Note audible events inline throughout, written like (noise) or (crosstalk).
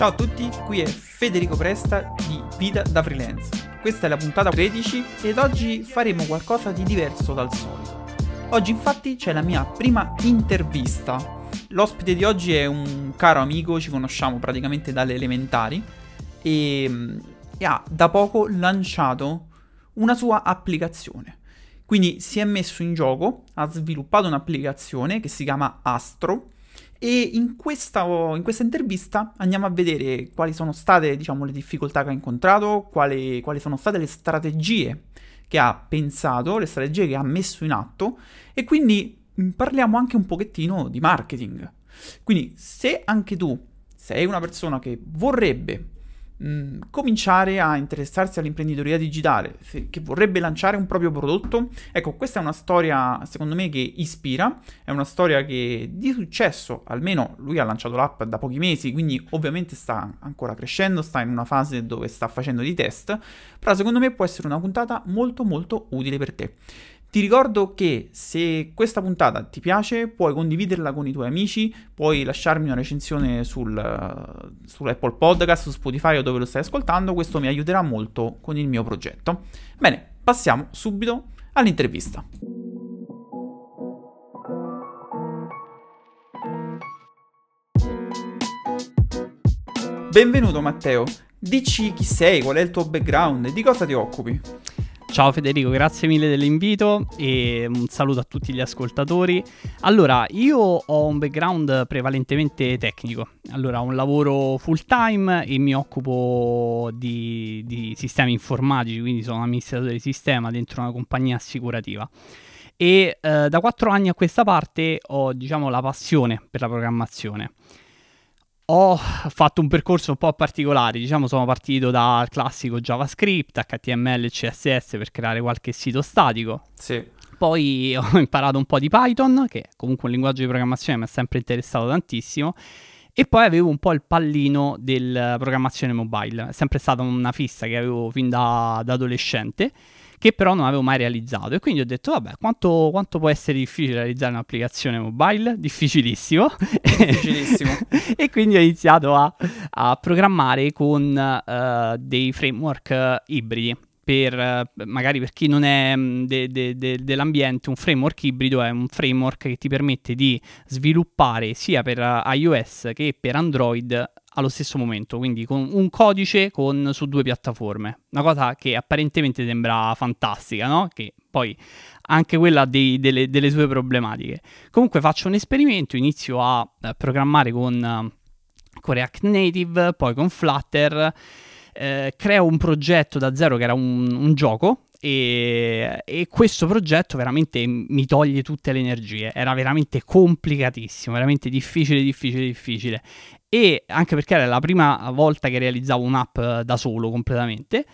Ciao a tutti, qui è Federico Presta di Vita da Freelance. Questa è la puntata 13 ed oggi faremo qualcosa di diverso dal solito. Oggi infatti c'è la mia prima intervista. L'ospite di oggi è un caro amico, ci conosciamo praticamente dalle elementari e, e ha da poco lanciato una sua applicazione. Quindi si è messo in gioco, ha sviluppato un'applicazione che si chiama Astro e in questa, in questa, intervista andiamo a vedere quali sono state diciamo, le difficoltà che ha incontrato, quali, quali sono state le strategie che ha pensato, le strategie che ha messo in atto e quindi mm, parliamo anche un pochettino di marketing. Quindi se anche tu sei una persona che vorrebbe mm, cominciare a interessarsi all'imprenditoria digitale, che vorrebbe lanciare un proprio prodotto, ecco, questa è una storia secondo me che ispira, è una storia che di successo, almeno lui ha lanciato l'app da pochi mesi, quindi ovviamente sta ancora crescendo, sta in una fase dove sta facendo dei test, però secondo me può essere una puntata molto molto utile per te. Ti ricordo che se questa puntata ti piace puoi condividerla con i tuoi amici, puoi lasciarmi una recensione sul, sull'Apple Podcast, su Spotify o dove lo stai ascoltando, questo mi aiuterà molto con il mio progetto. Bene, passiamo subito all'intervista. Benvenuto Matteo, dici chi sei, qual è il tuo background e di cosa ti occupi? Ciao Federico, grazie mille dell'invito e un saluto a tutti gli ascoltatori. Allora, io ho un background prevalentemente tecnico. Allora, ho un lavoro full time e mi occupo di, di sistemi informatici, quindi sono amministratore di sistema dentro una compagnia assicurativa. E eh, da quattro anni a questa parte ho, diciamo, la passione per la programmazione ho fatto un percorso un po' particolare, diciamo sono partito dal classico JavaScript, HTML e CSS per creare qualche sito statico. Sì. Poi (laughs) ho imparato un po' di Python, che è comunque un linguaggio di programmazione mi ha sempre interessato tantissimo. E poi avevo un po' il pallino della programmazione mobile, è sempre stata una fissa che avevo fin da, da adolescente che però non avevo mai realizzato. E quindi ho detto, vabbè, quanto, quanto può essere difficile realizzare un'applicazione mobile? Difficilissimo. Difficilissimo. (laughs) e quindi ho iniziato a, a programmare con uh, dei framework ibridi per magari per chi non è mm, de, de, de, dell'ambiente, un framework ibrido è un framework che ti permette di sviluppare sia per iOS che per Android allo stesso momento, quindi con un codice con, su due piattaforme. Una cosa che apparentemente sembra fantastica, no? Che poi anche quella dei, delle, delle, sue problematiche. Comunque faccio un esperimento, inizio a, a programmare con, uh, con, React Native, poi con Flutter, eh, creo un progetto da zero che era un, un gioco e, e, questo progetto veramente mi toglie tutte le energie. Era veramente complicatissimo, veramente difficile, difficile, difficile. E anche perché era la prima volta che realizzavo un'app da solo completamente.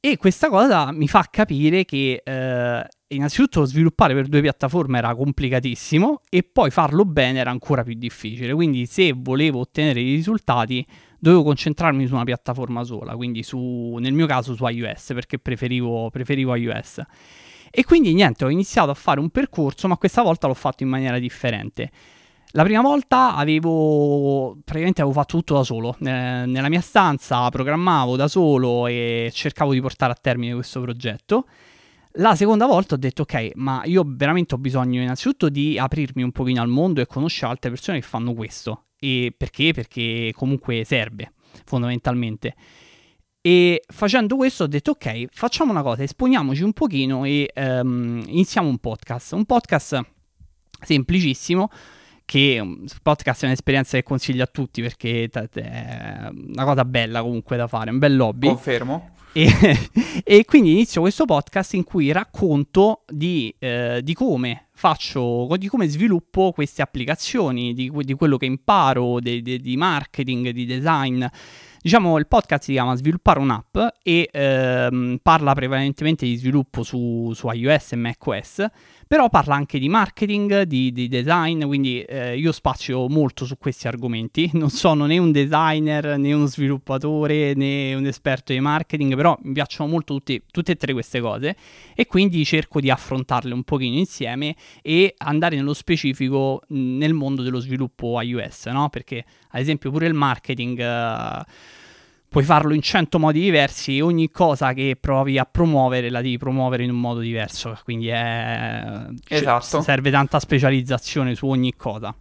E questa cosa mi fa capire che eh, innanzitutto sviluppare per due piattaforme era complicatissimo e poi farlo bene era ancora più difficile. Quindi se volevo ottenere i risultati dovevo concentrarmi su una piattaforma sola, quindi su, nel mio caso su iOS, perché preferivo, preferivo iOS. E quindi niente, ho iniziato a fare un percorso, ma questa volta l'ho fatto in maniera differente. La prima volta avevo praticamente avevo fatto tutto da solo. Eh, nella mia stanza programmavo da solo e cercavo di portare a termine questo progetto. La seconda volta ho detto ok, ma io veramente ho bisogno innanzitutto di aprirmi un pochino al mondo e conoscere altre persone che fanno questo. E perché? Perché comunque serve, fondamentalmente. E facendo questo ho detto ok, facciamo una cosa, esponiamoci un pochino e um, iniziamo un podcast. Un podcast semplicissimo che un podcast è un'esperienza che consiglio a tutti perché è una cosa bella comunque da fare, un bel hobby. Confermo. E, (laughs) e quindi inizio questo podcast in cui racconto di, eh, di, come faccio, di come sviluppo queste applicazioni, di, di quello che imparo, di, di marketing, di design Diciamo, il podcast si chiama Sviluppare un'app e ehm, parla prevalentemente di sviluppo su, su iOS e macOS però parla anche di marketing, di, di design, quindi eh, io spazio molto su questi argomenti. (laughs) Non sono né un designer, né uno sviluppatore, né un esperto di marketing, però mi piacciono molto tutti, tutte e tre queste cose e quindi cerco di affrontarle un pochino insieme e andare nello specifico nel mondo dello sviluppo iOS, no? Perché ad esempio pure il marketing... Uh, puoi farlo in 100 modi diversi e ogni cosa che provi a promuovere la devi promuovere in un modo diverso, quindi è... esatto. serve tanta specializzazione su ogni cosa.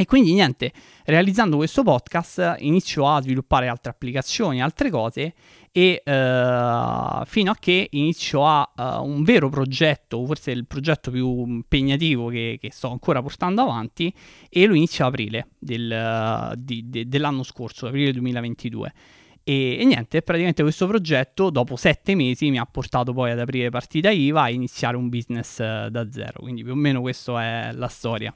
E quindi niente, realizzando questo podcast inizio a sviluppare altre applicazioni, altre cose e uh, fino a che inizio a uh, un vero progetto, forse il progetto più impegnativo che, che sto ancora portando avanti e lo inizio a aprile del, uh, di, de, dell'anno scorso, aprile 2022. E, e, niente, praticamente questo progetto dopo sette mesi mi ha portato poi ad aprire partita IVA e iniziare un business uh, da zero. Quindi più o meno questa è la storia.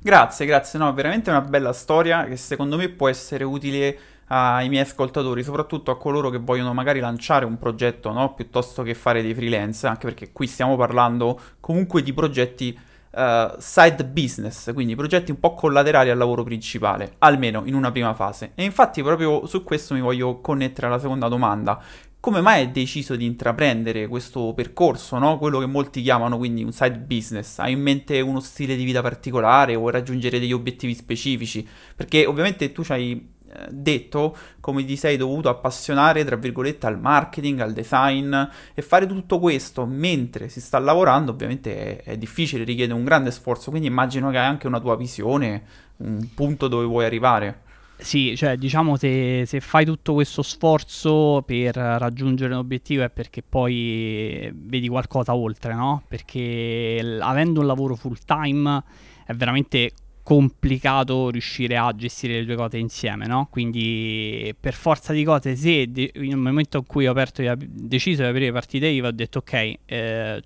Grazie, grazie. No, veramente una bella storia che secondo me può essere utile ai miei ascoltatori, soprattutto a coloro che vogliono magari lanciare un progetto, no? Piuttosto che fare dei freelance, anche perché qui stiamo parlando comunque di progetti uh, side business, quindi progetti un po' collaterali al lavoro principale, almeno in una prima fase. E infatti proprio su questo mi voglio connettere alla seconda domanda. Come mai hai deciso di intraprendere questo percorso, no? quello che molti chiamano quindi un side business? Hai in mente uno stile di vita particolare? Vuoi raggiungere degli obiettivi specifici? Perché ovviamente tu hai detto come ti sei dovuto appassionare, tra virgolette, al marketing, al design e fare tutto questo mentre si sta lavorando ovviamente è, è difficile, richiede un grande sforzo, quindi immagino che hai anche una tua visione, un punto dove vuoi arrivare. Sì, cioè diciamo se, se, fai tutto questo sforzo per raggiungere un obiettivo è perché poi vedi qualcosa oltre, no? Perché l- avendo un lavoro full time è veramente complicato riuscire a gestire le due cose insieme, no? Quindi per forza di cose, se nel momento in cui ho aperto, deciso di aprire partite IVA, ho detto ok, eh,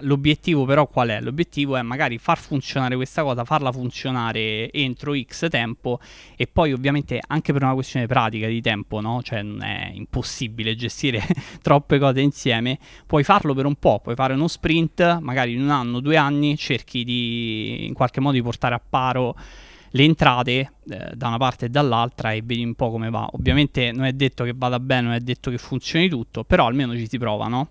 l'obiettivo però qual è? L'obiettivo è magari far funzionare questa cosa, farla funzionare entro X tempo e poi ovviamente anche per una questione pratica di tempo, no? Cioè non è impossibile gestire (laughs) troppe cose insieme, puoi farlo per un po', puoi fare uno sprint, magari in un anno, due anni, cerchi di in qualche modo di portare a paro le entrate eh, da una parte e dall'altra e vedi un po' come va. Ovviamente non è detto che vada bene, non è detto che funzioni tutto, però almeno ci si prova, no?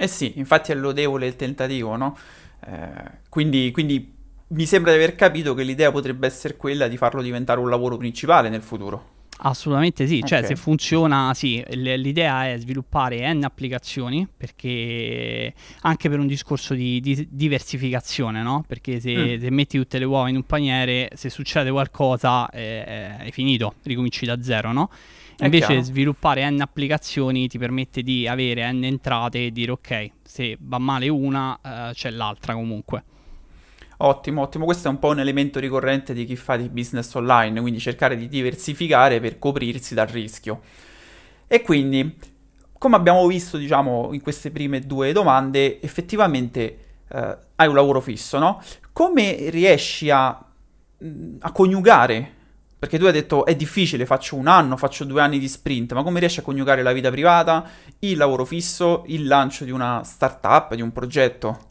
Eh sì, infatti è lodevole il tentativo, no? Eh, quindi, quindi mi sembra di aver capito che l'idea potrebbe essere quella di farlo diventare un lavoro principale nel futuro. Assolutamente sì, cioè okay. se funziona sì, l- l'idea è sviluppare n applicazioni perché anche per un discorso di, di diversificazione, no? Perché se, mm. se, metti tutte le uova in un paniere, se succede qualcosa eh, è finito, ricominci da zero, no? Invece sviluppare n applicazioni ti permette di avere n entrate e dire ok, se va male una eh, c'è l'altra comunque. Ottimo, ottimo. Questo è un po' un elemento ricorrente di chi fa di business online, quindi cercare di diversificare per coprirsi dal rischio. E quindi, come abbiamo visto, diciamo, in queste prime due domande, effettivamente eh, hai un lavoro fisso, no? Come riesci a, mm, a coniugare perché tu hai detto è difficile, faccio un anno, faccio due anni di sprint, ma come riesci a coniugare la vita privata, il lavoro fisso, il lancio di una startup, di un progetto?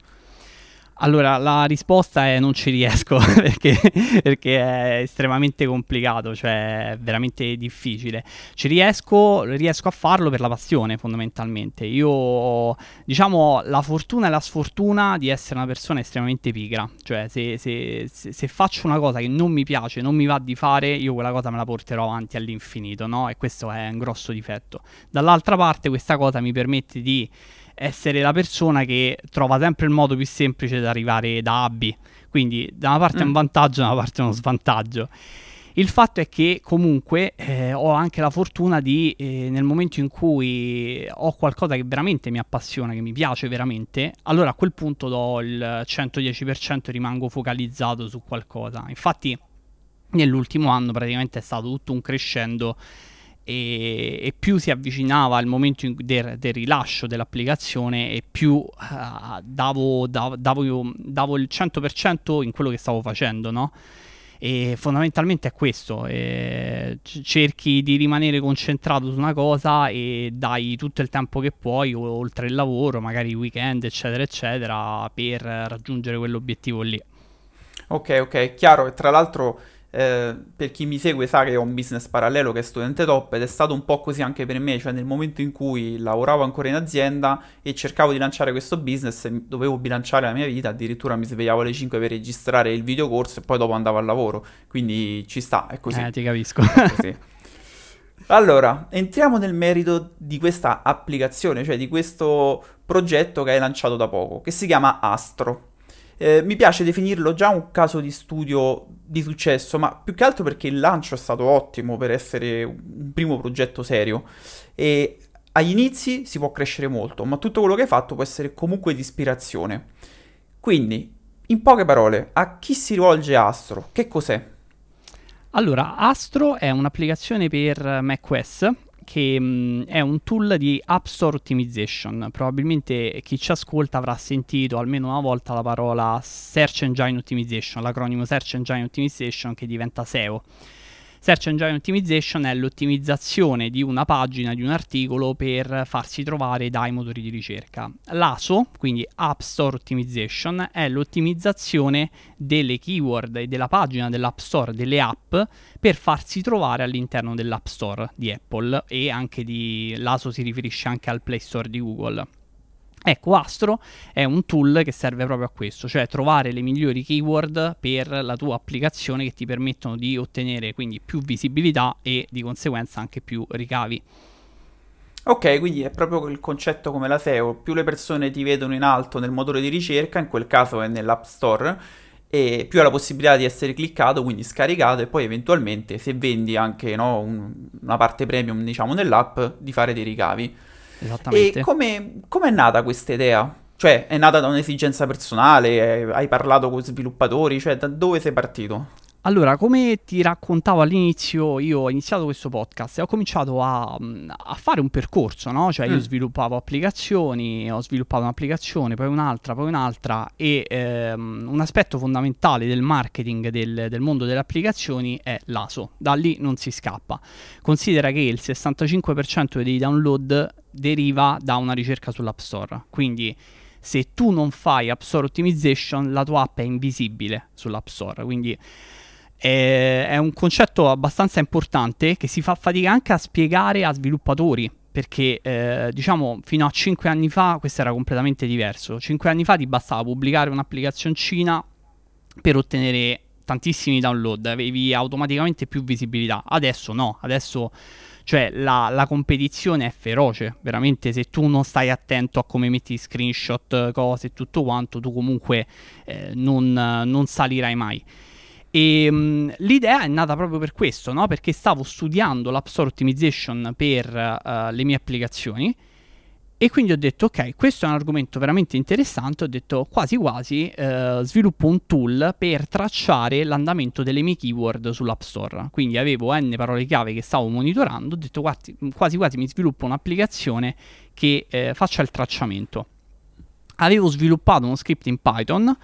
Allora, la risposta è non ci riesco (laughs) perché, perché, è estremamente complicato, cioè veramente difficile. Ci riesco, riesco a farlo per la passione fondamentalmente. Io ho, diciamo, la fortuna e la sfortuna di essere una persona estremamente pigra. Cioè, se, se, se, se faccio una cosa che non mi piace, non mi va di fare, io quella cosa me la porterò avanti all'infinito, no? E questo è un grosso difetto. Dall'altra parte questa cosa mi permette di essere la persona che trova sempre il modo più semplice di arrivare da A a B. Quindi da una parte mm. è un mm. vantaggio, da una parte è uno svantaggio. Il fatto è che comunque eh, ho anche la fortuna di, eh, nel momento in cui ho qualcosa che veramente mi appassiona, che mi piace veramente, allora a quel punto do il 110% e rimango focalizzato su qualcosa. Infatti nell'ultimo anno praticamente è stato tutto un crescendo e, e, più si avvicinava il momento del, del, rilascio dell'applicazione e più uh, davo, davo, davo, davo, il 100% in quello che stavo facendo, no? E fondamentalmente è questo, eh, cerchi di rimanere concentrato su una cosa e dai tutto il tempo che puoi, oltre il lavoro, magari weekend, eccetera, eccetera, per raggiungere quell'obiettivo lì. Ok, ok, chiaro. E tra l'altro eh, per chi mi segue sa che ho un business parallelo che è Studente Top ed è stato un po' così anche per me, cioè nel momento in cui lavoravo ancora in azienda e cercavo di lanciare questo business, dovevo bilanciare la mia vita, addirittura mi svegliavo alle 5 per registrare il videocorso e poi dopo andavo al lavoro, quindi ci sta, è così. Eh, ti capisco. Allora, entriamo nel merito di questa applicazione, cioè di questo progetto che hai lanciato da poco, che si chiama Astro. Eh, mi piace definirlo già un caso di studio di successo, ma più che altro perché il lancio è stato ottimo per essere un primo progetto serio. E agli inizi si può crescere molto, ma tutto quello che hai fatto può essere comunque di ispirazione. Quindi, in poche parole, a chi si rivolge Astro? Che cos'è? Allora, Astro è un'applicazione per macOS che mh, mm, è un tool di App Store Optimization. Probabilmente chi ci ascolta avrà sentito almeno una volta la parola Search Engine Optimization, l'acronimo Search Engine Optimization che diventa SEO. Search Engine Optimization è l'ottimizzazione di una pagina, di un articolo per farsi trovare dai motori di ricerca. L'ASO, quindi App Store Optimization, è l'ottimizzazione delle keyword e della pagina dell'App Store, delle app, per farsi trovare all'interno dell'App Store di Apple e anche di... l'ASO si riferisce anche al Play Store di Google. Ecco, Astro è un tool che serve proprio a questo, cioè trovare le migliori keyword per la tua applicazione che ti permettono di ottenere quindi più visibilità e di conseguenza anche più ricavi. Ok, quindi è proprio il concetto come la SEO, più le persone ti vedono in alto nel motore di ricerca, in quel caso è nell'App Store, e più hai la possibilità di essere cliccato, quindi scaricato e poi eventualmente se vendi anche no, un, una parte premium diciamo nell'app di fare dei ricavi. Esattamente. E come è nata questa idea? Cioè, è nata da un'esigenza personale? Hai parlato con sviluppatori? Cioè, da dove sei partito? Allora, come ti raccontavo all'inizio, io ho iniziato questo podcast e ho cominciato a, a fare un percorso, no? Cioè, mm. io sviluppavo applicazioni, ho sviluppato un'applicazione, poi un'altra, poi un'altra e ehm, un aspetto fondamentale del marketing del, del, mondo delle applicazioni è l'ASO. Da lì non si scappa. Considera che il 65% dei download deriva da una ricerca sull'App Store, quindi se tu non fai App Store Optimization, la tua app è invisibile sull'App Store, quindi è, è un concetto abbastanza importante che si fa fatica anche a spiegare a sviluppatori perché eh, diciamo fino a 5 anni fa questo era completamente diverso. 5 anni fa ti bastava pubblicare un'applicazioncina per ottenere tantissimi download, avevi automaticamente più visibilità. Adesso no, adesso cioè la, la, competizione è feroce, veramente se tu non stai attento a come metti screenshot, cose e tutto quanto, tu comunque eh, non, non salirai mai. E um, l'idea è nata proprio per questo, no? Perché stavo studiando l'App Store Optimization per uh, le mie applicazioni e quindi ho detto, ok, questo è un argomento veramente interessante, ho detto quasi quasi uh, sviluppo un tool per tracciare l'andamento delle mie keyword sull'App Store. Quindi avevo n parole chiave che stavo monitorando, ho detto quasi quasi, quasi mi sviluppo un'applicazione che eh, faccia il tracciamento. Avevo sviluppato uno script in Python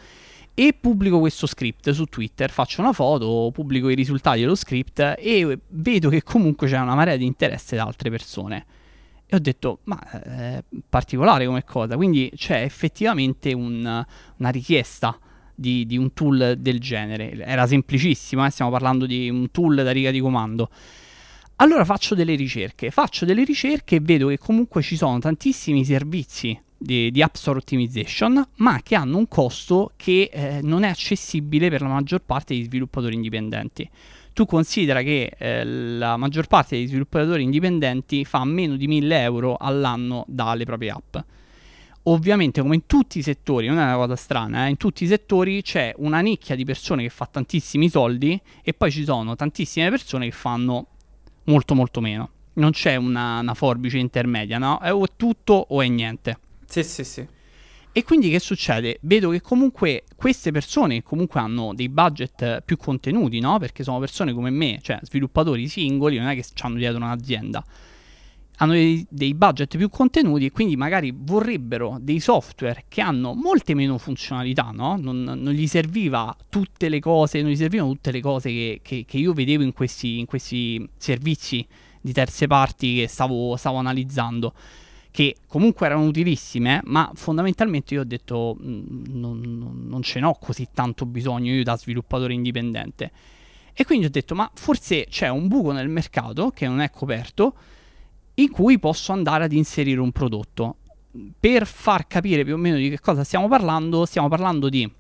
e pubblico questo script su Twitter, faccio una foto, pubblico i risultati dello script e vedo che comunque c'è una marea di interesse da altre persone. E ho detto, ma è eh, particolare come cosa, quindi c'è effettivamente un, una richiesta di, di, un tool del genere. Era semplicissimo, eh? stiamo parlando di un tool da riga di comando. Allora faccio delle ricerche, faccio delle ricerche e vedo che comunque ci sono tantissimi servizi di, di, App Store Optimization, ma che hanno un costo che eh, non è accessibile per la maggior parte degli sviluppatori indipendenti. Tu considera che eh, la maggior parte degli sviluppatori indipendenti fa meno di 1000 euro all'anno dalle proprie app. Ovviamente, come in tutti i settori, non è una cosa strana, eh, in tutti i settori c'è una nicchia di persone che fa tantissimi soldi e poi ci sono tantissime persone che fanno molto molto meno. Non c'è una, una forbice intermedia, no? È o tutto o è niente. Sì, sì, sì. E quindi che succede? Vedo che comunque queste persone comunque hanno dei budget più contenuti, no? Perché sono persone come me, cioè sviluppatori singoli, non è che hanno dietro un'azienda. hanno dei, dei, budget più contenuti e quindi magari vorrebbero dei software che hanno molte meno funzionalità, no? non, non, gli serviva tutte le cose, non gli servivano tutte le cose che, che, che io vedevo in questi, in questi, servizi di terze parti che stavo, stavo analizzando che comunque erano utilissime, ma fondamentalmente io ho detto mm, non, non, non ce n'ho così tanto bisogno io da sviluppatore indipendente. E quindi ho detto, ma forse c'è un buco nel mercato che non è coperto in cui posso andare ad inserire un prodotto. Per far capire più o meno di che cosa stiamo parlando, stiamo parlando di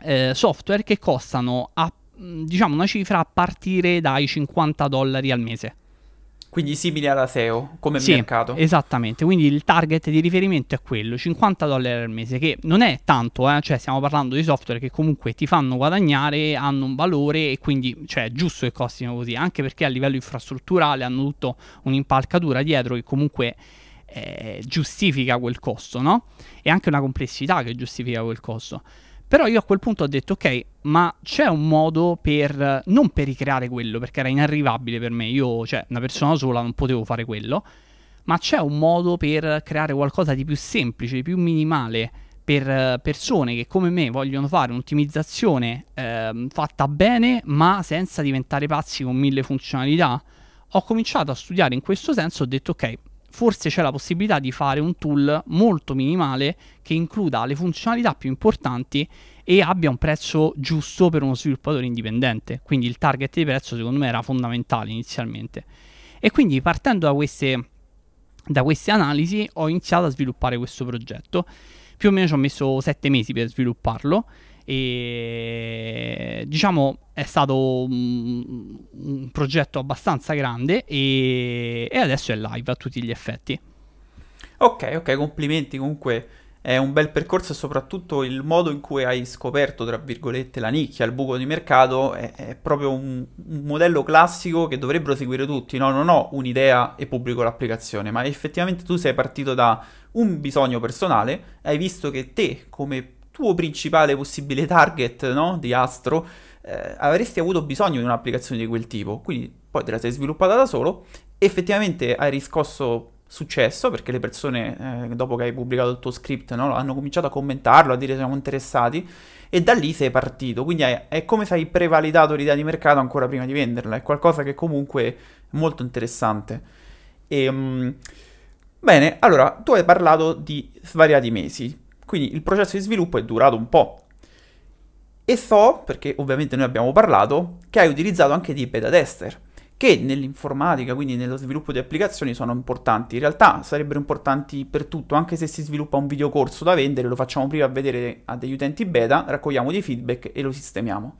eh, software che costano a, diciamo una cifra a partire dai 50 dollari al mese. Quindi simile alla SEO come sì, mercato. Esattamente, quindi il target di riferimento è quello, 50 dollari al mese, che non è tanto, eh? cioè stiamo parlando di software che comunque ti fanno guadagnare, hanno un valore e quindi cioè, è giusto che costino così, anche perché a livello infrastrutturale hanno tutto un'impalcatura dietro che comunque eh, giustifica quel costo, no? E anche una complessità che giustifica quel costo. Però io a quel punto ho detto, ok, ma c'è un modo per, non per ricreare quello, perché era inarrivabile per me, io, cioè, una persona sola non potevo fare quello, ma c'è un modo per creare qualcosa di più semplice, di più minimale, per persone che come me vogliono fare un'ottimizzazione eh, fatta bene, ma senza diventare pazzi con mille funzionalità. Ho cominciato a studiare in questo senso, ho detto, ok, forse c'è la possibilità di fare un tool molto minimale che includa le funzionalità più importanti e abbia un prezzo giusto per uno sviluppatore indipendente. Quindi il target di prezzo secondo me era fondamentale inizialmente. E quindi partendo da queste, da queste analisi ho iniziato a sviluppare questo progetto. Più o meno ci ho messo sette mesi per svilupparlo e diciamo è stato un, un progetto abbastanza grande e, e, adesso è live a tutti gli effetti. Ok, ok, complimenti comunque. È un bel percorso e soprattutto il modo in cui hai scoperto, tra virgolette, la nicchia, il buco di mercato, è, è proprio un, un, modello classico che dovrebbero seguire tutti. No? Non ho un'idea e pubblico l'applicazione, ma effettivamente tu sei partito da un bisogno personale, hai visto che te, come tuo principale possibile target no? di Astro, eh, avresti avuto bisogno di un'applicazione di quel tipo. Quindi poi te la sei sviluppata da solo, effettivamente hai riscosso successo perché le persone, eh, dopo che hai pubblicato il tuo script, no? hanno cominciato a commentarlo, a dire siamo interessati. E da lì sei partito, quindi è, è come se hai prevalidato l'idea di mercato ancora prima di venderla, è qualcosa che comunque è molto interessante. E, um, bene, allora, tu hai parlato di svariati mesi, quindi il processo di sviluppo è durato un po'. E so, perché ovviamente noi abbiamo parlato, che hai utilizzato anche dei beta tester, che nell'informatica, quindi nello sviluppo di applicazioni, sono importanti. In realtà sarebbero importanti per tutto, anche se si sviluppa un videocorso da vendere, lo facciamo prima vedere a degli utenti beta, raccogliamo dei feedback e lo sistemiamo.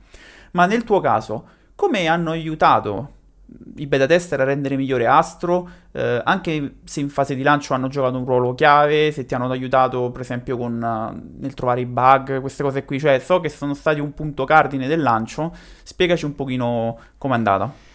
Ma nel tuo caso, come hanno aiutato i beta tester a rendere migliore Astro, eh, anche se in fase di lancio hanno giocato un ruolo chiave, se ti hanno aiutato per esempio con, uh, nel trovare i bug, queste cose qui, cioè so che sono stati un punto cardine del lancio, spiegaci un pochino com'è andata.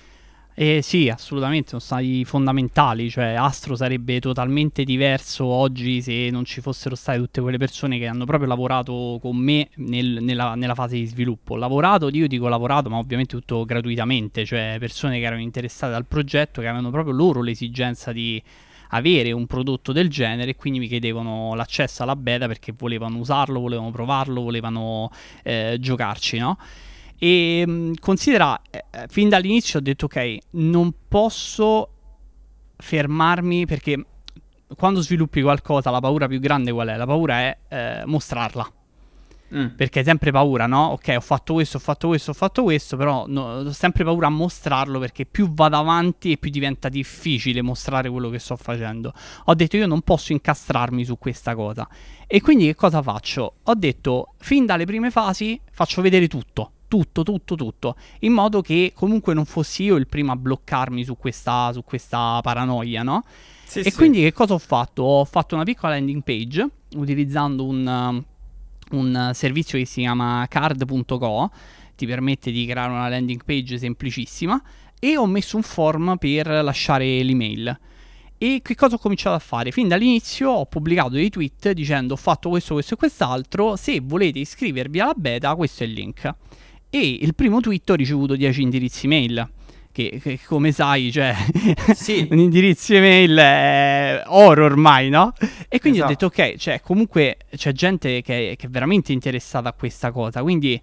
Eh, sì, assolutamente, sono stati fondamentali, cioè Astro sarebbe totalmente diverso oggi se non ci fossero state tutte quelle persone che hanno proprio lavorato con me nel, nella, nella, fase di sviluppo. Lavorato, io dico lavorato, ma ovviamente tutto gratuitamente, cioè persone che erano interessate al progetto, che avevano proprio loro l'esigenza di avere un prodotto del genere e quindi mi chiedevano l'accesso alla beta perché volevano usarlo, volevano provarlo, volevano eh, giocarci, no? E mh, mm, considera, eh, eh, fin dall'inizio ho detto ok, non posso fermarmi perché quando sviluppi qualcosa la paura più grande qual è? La paura è eh, mostrarla. Mm. Perché hai sempre paura, no? Ok, ho fatto questo, ho fatto questo, ho fatto questo, però no, ho sempre paura a mostrarlo perché più vado avanti e più diventa difficile mostrare quello che sto facendo. Ho detto io non posso incastrarmi su questa cosa. E quindi che cosa faccio? Ho detto fin dalle prime fasi faccio vedere tutto tutto, tutto, tutto, in modo che comunque non fossi io il primo a bloccarmi su questa, su questa paranoia, no? Sì, e sì. quindi che cosa ho fatto? Ho fatto una piccola landing page utilizzando un, un servizio che si chiama card.co, ti permette di creare una landing page semplicissima e ho messo un form per lasciare l'email. E che cosa ho cominciato a fare? Fin dall'inizio ho pubblicato dei tweet dicendo ho fatto questo, questo e quest'altro, se volete iscrivervi alla beta questo è il link e il primo tweet ho ricevuto 10 indirizzi mail che, che come sai, cioè, (laughs) Sì. un indirizzo email è oro ormai, no? E quindi ho Esatto. detto, ok, cioè, comunque c'è gente che, che è veramente interessata a questa cosa, quindi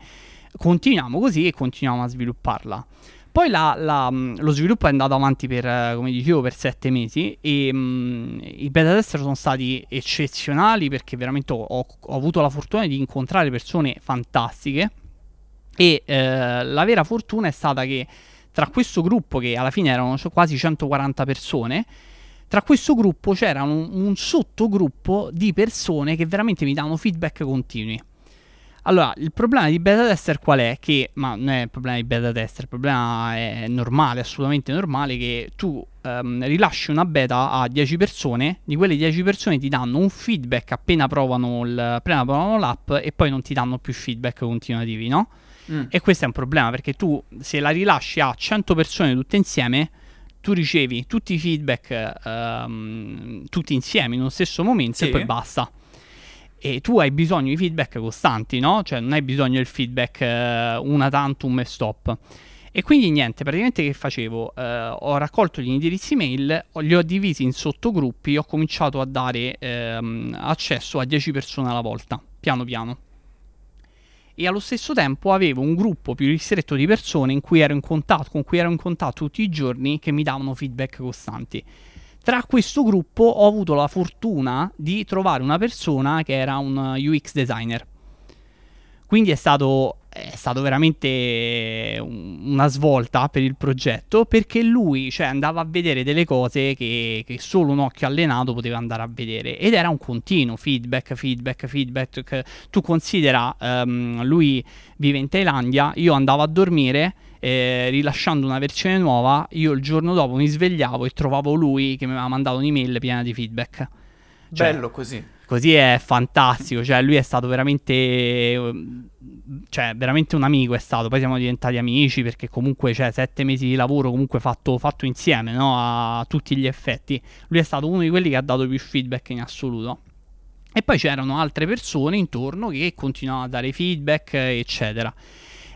continuiamo così e continuiamo a svilupparla. Poi la- la- mh, lo sviluppo è andato avanti per, eh, come dicevo, per sette mesi e mh, i beta tester sono stati eccezionali perché veramente ho, ho- ho avuto la fortuna di incontrare persone fantastiche e eh, la vera fortuna è stata che tra questo gruppo, che alla fine erano quasi 140 persone, tra questo gruppo c'era un, un sottogruppo di persone che veramente mi davano feedback continui. Allora, il problema di beta tester qual è? Che, ma non è il problema di beta tester, il problema è normale, assolutamente normale, che tu ehm, rilasci una beta a 10 persone, di quelle 10 persone ti danno un feedback appena provano, il, appena provano l'app e poi non ti danno più feedback continuativi, no? Mm. E questo è un problema perché tu se la rilasci a 100 persone tutte insieme, tu ricevi tutti i feedback ehm, tutti insieme in uno stesso momento Sì. e poi basta. E tu hai bisogno di feedback costanti, no? Cioè non hai bisogno del feedback eh, una tantum e stop. E quindi niente, praticamente che facevo? Eh, ho raccolto gli indirizzi mail, li ho divisi in sottogruppi, ho cominciato a dare ehm, accesso a 10 persone alla volta, piano piano e allo stesso tempo avevo un gruppo più ristretto di persone contatto, con cui ero in contatto tutti i giorni che mi davano feedback costanti. Tra questo gruppo ho avuto la fortuna di trovare una persona che era un UX designer. Quindi è stato, è stato veramente un- una svolta per il progetto perché lui cioè, andava a vedere delle cose che, che solo un occhio allenato poteva andare a vedere ed era un continuo feedback, feedback, feedback. Tu considera, ehm, lui vive in Thailandia, io andavo a dormire eh, rilasciando una versione nuova, io il giorno dopo mi svegliavo e trovavo lui che mi aveva mandato un'email piena di feedback. Cioè, Bello così. Così è fantastico, cioè lui è stato veramente, ehm, cioè veramente un amico è stato, poi siamo diventati amici perché comunque cioè, sette mesi di lavoro comunque fatto, fatto insieme no? a tutti gli effetti. Lui è stato uno di quelli che ha dato più feedback in assoluto. E poi c'erano altre persone intorno che continuavano a dare feedback, eccetera.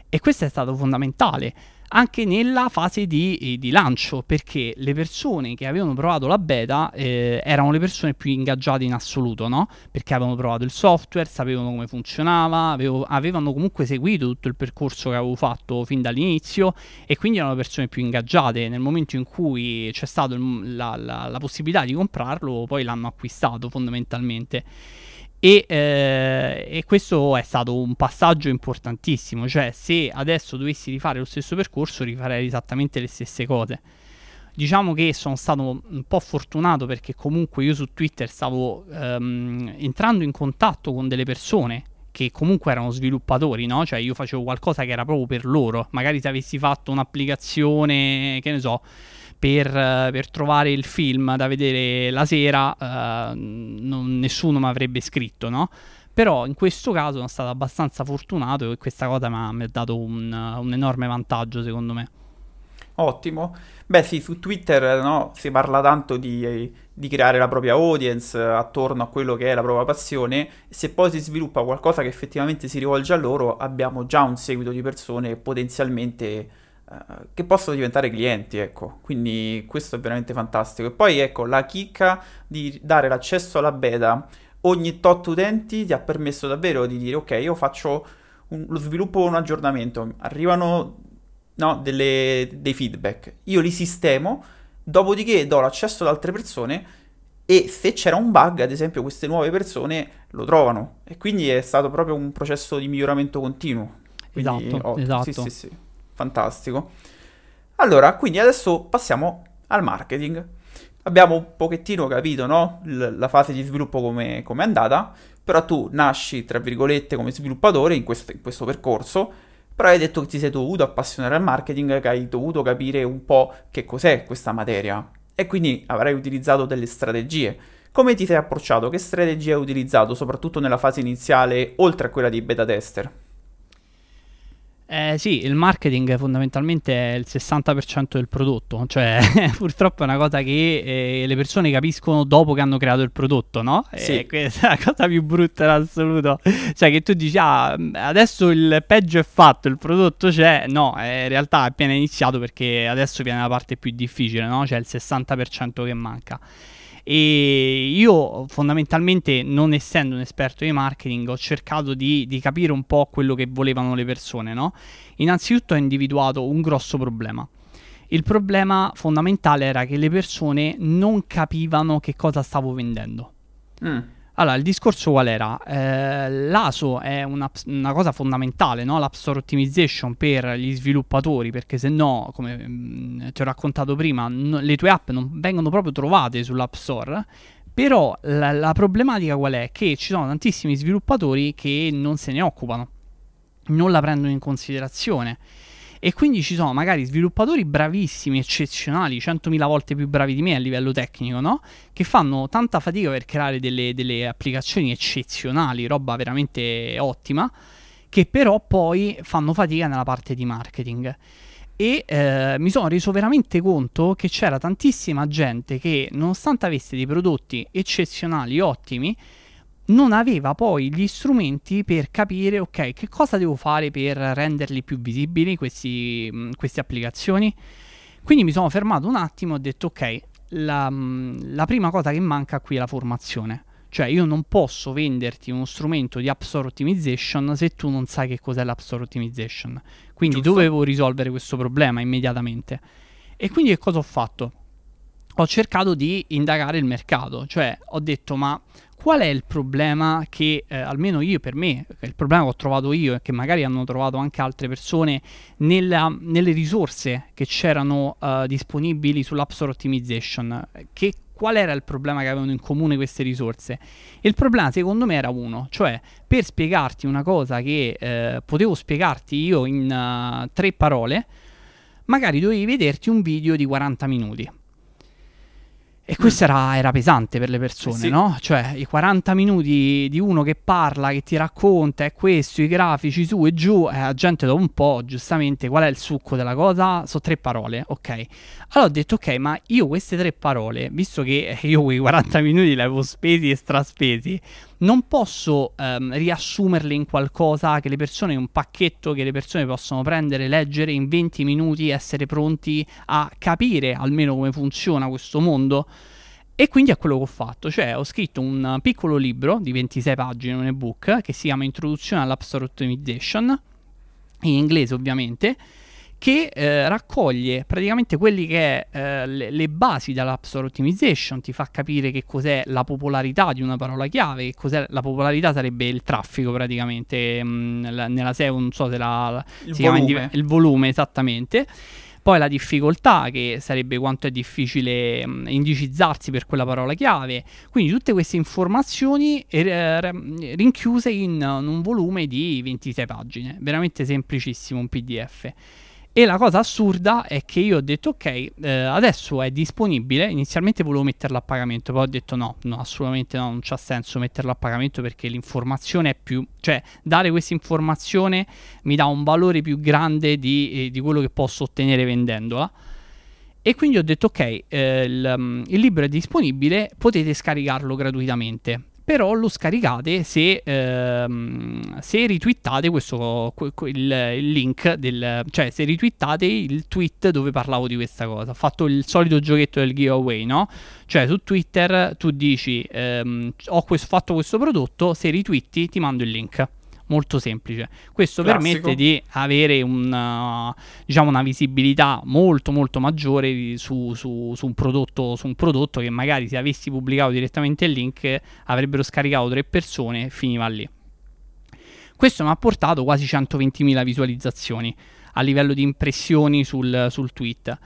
E questo è stato fondamentale anche nella fase di, eh, di lancio, perché le persone che avevano provato la beta eh, erano le persone più ingaggiate in assoluto, no? Perché avevano provato il software, sapevano come funzionava, avevo- avevano comunque seguito tutto il percorso che avevo fatto fin dall'inizio e quindi erano le persone più ingaggiate. Nel momento in cui c'è stata la, la- la possibilità di comprarlo, poi l'hanno acquistato fondamentalmente. E, eh, e questo è stato un passaggio importantissimo, cioè se adesso dovessi rifare lo stesso percorso rifarei esattamente le stesse cose. Diciamo che sono stato un po' fortunato perché comunque io su Twitter stavo ehm, entrando in contatto con delle persone che comunque erano sviluppatori, no? Cioè io facevo qualcosa che era proprio per loro. Magari se avessi fatto un'applicazione, che ne so, per, eh, per trovare il film da vedere la sera, eh, non- nessuno mi avrebbe scritto, no? Però in questo caso sono stato abbastanza fortunato e questa cosa mi ha, dato un, un enorme vantaggio, secondo me. Ottimo. Beh, sì, su Twitter no, si parla tanto di, di creare la propria audience eh, attorno a quello che è la propria passione. Se poi si sviluppa qualcosa che effettivamente si rivolge a loro, abbiamo già un seguito di persone potenzialmente eh, che possono diventare clienti, ecco. Quindi questo è veramente fantastico. E poi ecco, la chicca di dare l'accesso alla beta ogni tot utenti ti ha permesso davvero di dire ok, io faccio un- lo sviluppo un aggiornamento, arrivano no, delle- dei feedback, io li sistemo, dopodiché do l'accesso ad altre persone e se c'era un bug, ad esempio, queste nuove persone lo trovano e quindi è stato proprio un processo di miglioramento continuo. Quindi, Esatto, ottimo. esatto. Sì, sì, sì, fantastico. Allora, quindi adesso passiamo al marketing. Abbiamo un pochettino capito, no? L- la fase di sviluppo come è andata, però tu nasci, tra virgolette, come sviluppatore in questo, in questo percorso, però hai detto che ti sei dovuto appassionare al marketing, che hai dovuto capire un po' che cos'è questa materia e quindi avrai utilizzato delle strategie. Come ti sei approcciato? Che strategie hai utilizzato, soprattutto nella fase iniziale, oltre a quella di beta tester? Eh, sì, il marketing fondamentalmente è il 60% del prodotto, cioè (laughs) purtroppo è una cosa che eh, le persone capiscono dopo che hanno creato il prodotto, no? Sì. E (laughs) questa è la cosa più brutta in assoluto. Cioè che tu dici, ah, adesso il peggio è fatto, il prodotto c'è, no, eh, in realtà è appena iniziato perché adesso viene la parte più difficile, no? Cioè il 60% che manca. E io fondamentalmente, non essendo un esperto di marketing, ho cercato di, di capire un po' quello che volevano le persone, no? Innanzitutto ho individuato un grosso problema. Il problema fondamentale era che le persone non capivano che cosa stavo vendendo. Mm. Allora, il discorso qual era? Eh, L'ASO è una, una cosa fondamentale, no? l'App Store Optimization per gli sviluppatori, perché se no, come mh, mm, ti ho raccontato prima, no, le tue app non vengono proprio trovate sull'App Store. Però la, la problematica qual è? Che ci sono tantissimi sviluppatori che non se ne occupano, non la prendono in considerazione. E quindi ci sono magari sviluppatori bravissimi, eccezionali, 100.000 volte più bravi di me a livello tecnico, no? Che fanno tanta fatica per creare delle, delle applicazioni eccezionali, roba veramente ottima, che però poi fanno fatica nella parte di marketing e eh, mi sono reso veramente conto che c'era tantissima gente che nonostante avesse dei prodotti eccezionali, ottimi, non aveva poi gli strumenti per capire, ok, che cosa devo fare per renderli più visibili questi, mh, queste applicazioni. Quindi mi sono fermato un attimo e ho detto, ok, la, mh, la prima cosa che manca qui è la formazione. Cioè io non posso venderti uno strumento di App Store Optimization se tu non sai che cos'è l'App Store Optimization. Quindi Giusto. dovevo risolvere questo problema immediatamente. E quindi che cosa ho fatto? Ho cercato di indagare il mercato, cioè ho detto ma qual è il problema che eh, almeno io per me, il problema che ho trovato io e che magari hanno trovato anche altre persone nella, nelle risorse che c'erano uh, disponibili sull'App Store Optimization, che qual era il problema che avevano in comune queste risorse? Il problema secondo me era uno, cioè per spiegarti una cosa che eh, potevo spiegarti io in uh, tre parole, magari dovevi vederti un video di 40 minuti. E questo era, era, pesante per le persone, sì. no? Cioè, i 40 minuti di uno che parla, che ti racconta, è questo, i grafici su e giù, eh, la gente dopo un po', giustamente, qual è il succo della cosa? Sono tre parole, ok? Allora ho detto, ok, ma io queste tre parole, visto che io quei 40 minuti li avevo spesi e straspesi, non posso ehm, riassumerle in qualcosa che le persone, un pacchetto che le persone possono prendere, leggere in 20 minuti, essere pronti a capire almeno come funziona questo mondo. E quindi è quello che ho fatto, cioè ho scritto un piccolo libro di 26 pagine, un ebook, che si chiama Introduzione all'App Store Optimization, in inglese ovviamente, che eh, raccoglie praticamente quelli che è eh, le, le, basi dell'App Store Optimization, ti fa capire che cos'è la popolarità di una parola chiave, che cos'è la popolarità sarebbe il traffico praticamente mh, mm, nella SEO, non so se la, il, volume. Div- il volume esattamente. Poi la difficoltà, che sarebbe quanto è difficile mh, mm, indicizzarsi per quella parola chiave. Quindi tutte queste informazioni eh, rinchiuse in, in un volume di 26 pagine, veramente semplicissimo, un PDF. E la cosa assurda è che io ho detto ok, eh, adesso è disponibile, inizialmente volevo metterlo a pagamento, poi ho detto no, no, assolutamente no, non c'ha senso metterlo a pagamento perché l'informazione è più, cioè dare questa informazione mi dà un valore più grande di, eh, di quello che posso ottenere vendendola. E quindi ho detto ok, eh, il, il libro è disponibile, potete scaricarlo gratuitamente però lo scaricate se, ehm, se ritwittate questo, il, link, del, cioè se ritwittate il tweet dove parlavo di questa cosa. Ho fatto il solito giochetto del giveaway, no? Cioè su Twitter tu dici ehm, ho questo, fatto questo prodotto, se ritwitti ti mando il link molto semplice. Questo Classico. permette di avere una, diciamo, una visibilità molto molto maggiore su, su, su, un prodotto, su un prodotto che magari se avessi pubblicato direttamente il link avrebbero scaricato tre persone e finiva lì. Questo mi ha portato quasi 120.000 visualizzazioni a livello di impressioni sul, sul tweet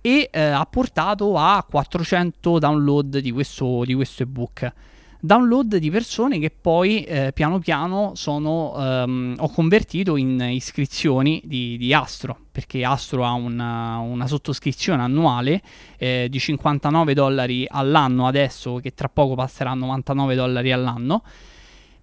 e eh, ha portato a 400 download di questo, di questo ebook download di persone che poi eh, piano piano sono, um, ho convertito in iscrizioni di, di, Astro, perché Astro ha una, una sottoscrizione annuale eh, di 59 dollari all'anno adesso, che tra poco passerà a 99 dollari all'anno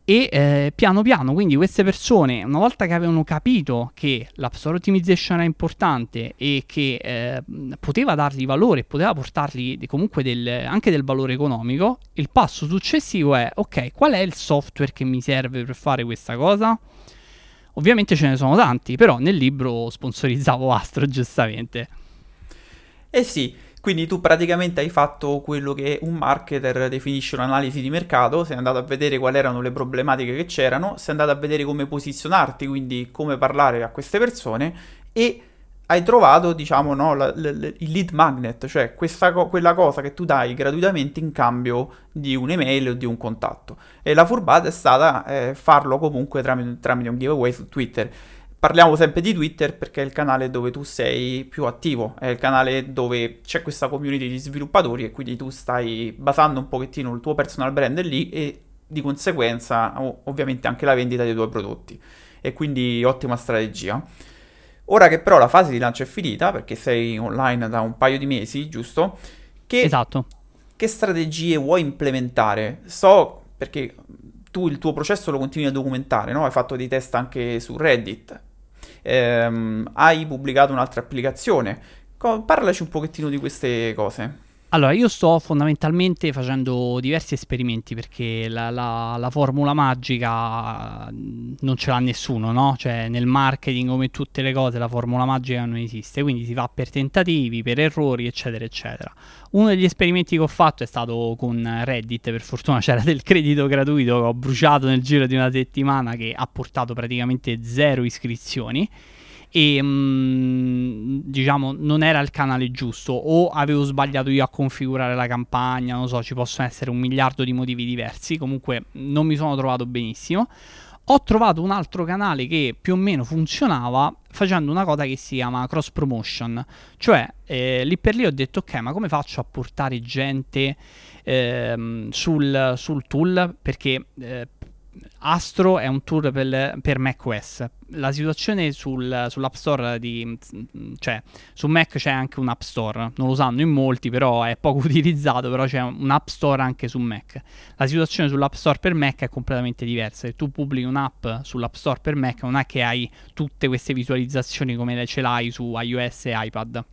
e eh, piano piano, quindi queste persone, una volta che avevano capito che l'App Store Optimization era importante e che eh, poteva dargli valore, poteva portargli comunque del, anche del valore economico, il passo successivo è, ok, qual è il software che mi serve per fare questa cosa? Ovviamente ce ne sono tanti, però nel libro sponsorizzavo Astro, giustamente. Eh sì, quindi tu praticamente hai fatto quello che un marketer definisce un'analisi di mercato, sei andato a vedere quali erano le problematiche che c'erano, sei andato a vedere come posizionarti, quindi come parlare a queste persone e hai trovato, diciamo, no, la, la, il lead magnet, cioè co- quella cosa che tu dai gratuitamente in cambio di un'email o di un contatto. E la furbata è stata eh, farlo comunque tramite, tramite un giveaway su Twitter parliamo sempre di Twitter perché è il canale dove tu sei più attivo, è il canale dove c'è questa community di sviluppatori e quindi tu stai basando un pochettino il tuo personal brand lì e di conseguenza ovviamente anche la vendita dei tuoi prodotti. E quindi ottima strategia. Ora che però la fase di lancio è finita, perché sei online da un paio di mesi, giusto? Che, esatto. Che strategie vuoi implementare? So perché tu il tuo processo lo continui a documentare, no? Hai fatto dei test anche su Reddit ehm, hai pubblicato un'altra applicazione. Co- parlaci un pochettino di queste cose. Allora, io sto fondamentalmente facendo diversi esperimenti perché la, la, la, formula magica non ce l'ha nessuno, no? Cioè nel marketing come tutte le cose la formula magica non esiste, quindi si va per tentativi, per errori, eccetera, eccetera. Uno degli esperimenti che ho fatto è stato con Reddit, per fortuna c'era del credito gratuito che ho bruciato nel giro di una settimana che ha portato praticamente zero iscrizioni e mh, mm, diciamo non era il canale giusto. O avevo sbagliato io a configurare la campagna, non so, ci possono essere un miliardo di motivi diversi, comunque non mi sono trovato benissimo. Ho trovato un altro canale che più o meno funzionava facendo una cosa che si chiama cross promotion, cioè eh, lì per lì ho detto ok ma come faccio a portare gente ehm, sul, sul, tool? Perché eh, Astro è un tool per, per macOS. La situazione sul, sull'App Store di, cioè su Mac c'è anche un App Store, non lo sanno in molti, però è poco (laughs) utilizzato, però c'è un App Store anche su Mac. La situazione sull'App Store per Mac è completamente diversa. Se tu pubblichi un'app sull'App Store per Mac, non è che hai tutte queste visualizzazioni come ce l'hai su iOS e iPad.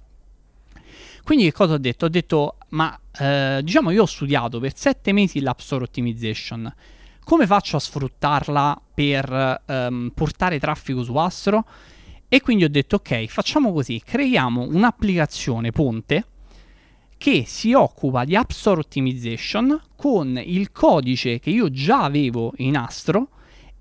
Quindi che cosa ho detto? Ho detto, ma eh, diciamo io ho studiato per sette mesi l'App Store Optimization come faccio a sfruttarla per um, portare traffico su Astro? E quindi ho detto ok, facciamo così, creiamo un'applicazione ponte che si occupa di App Store Optimization con il codice che io già avevo in Astro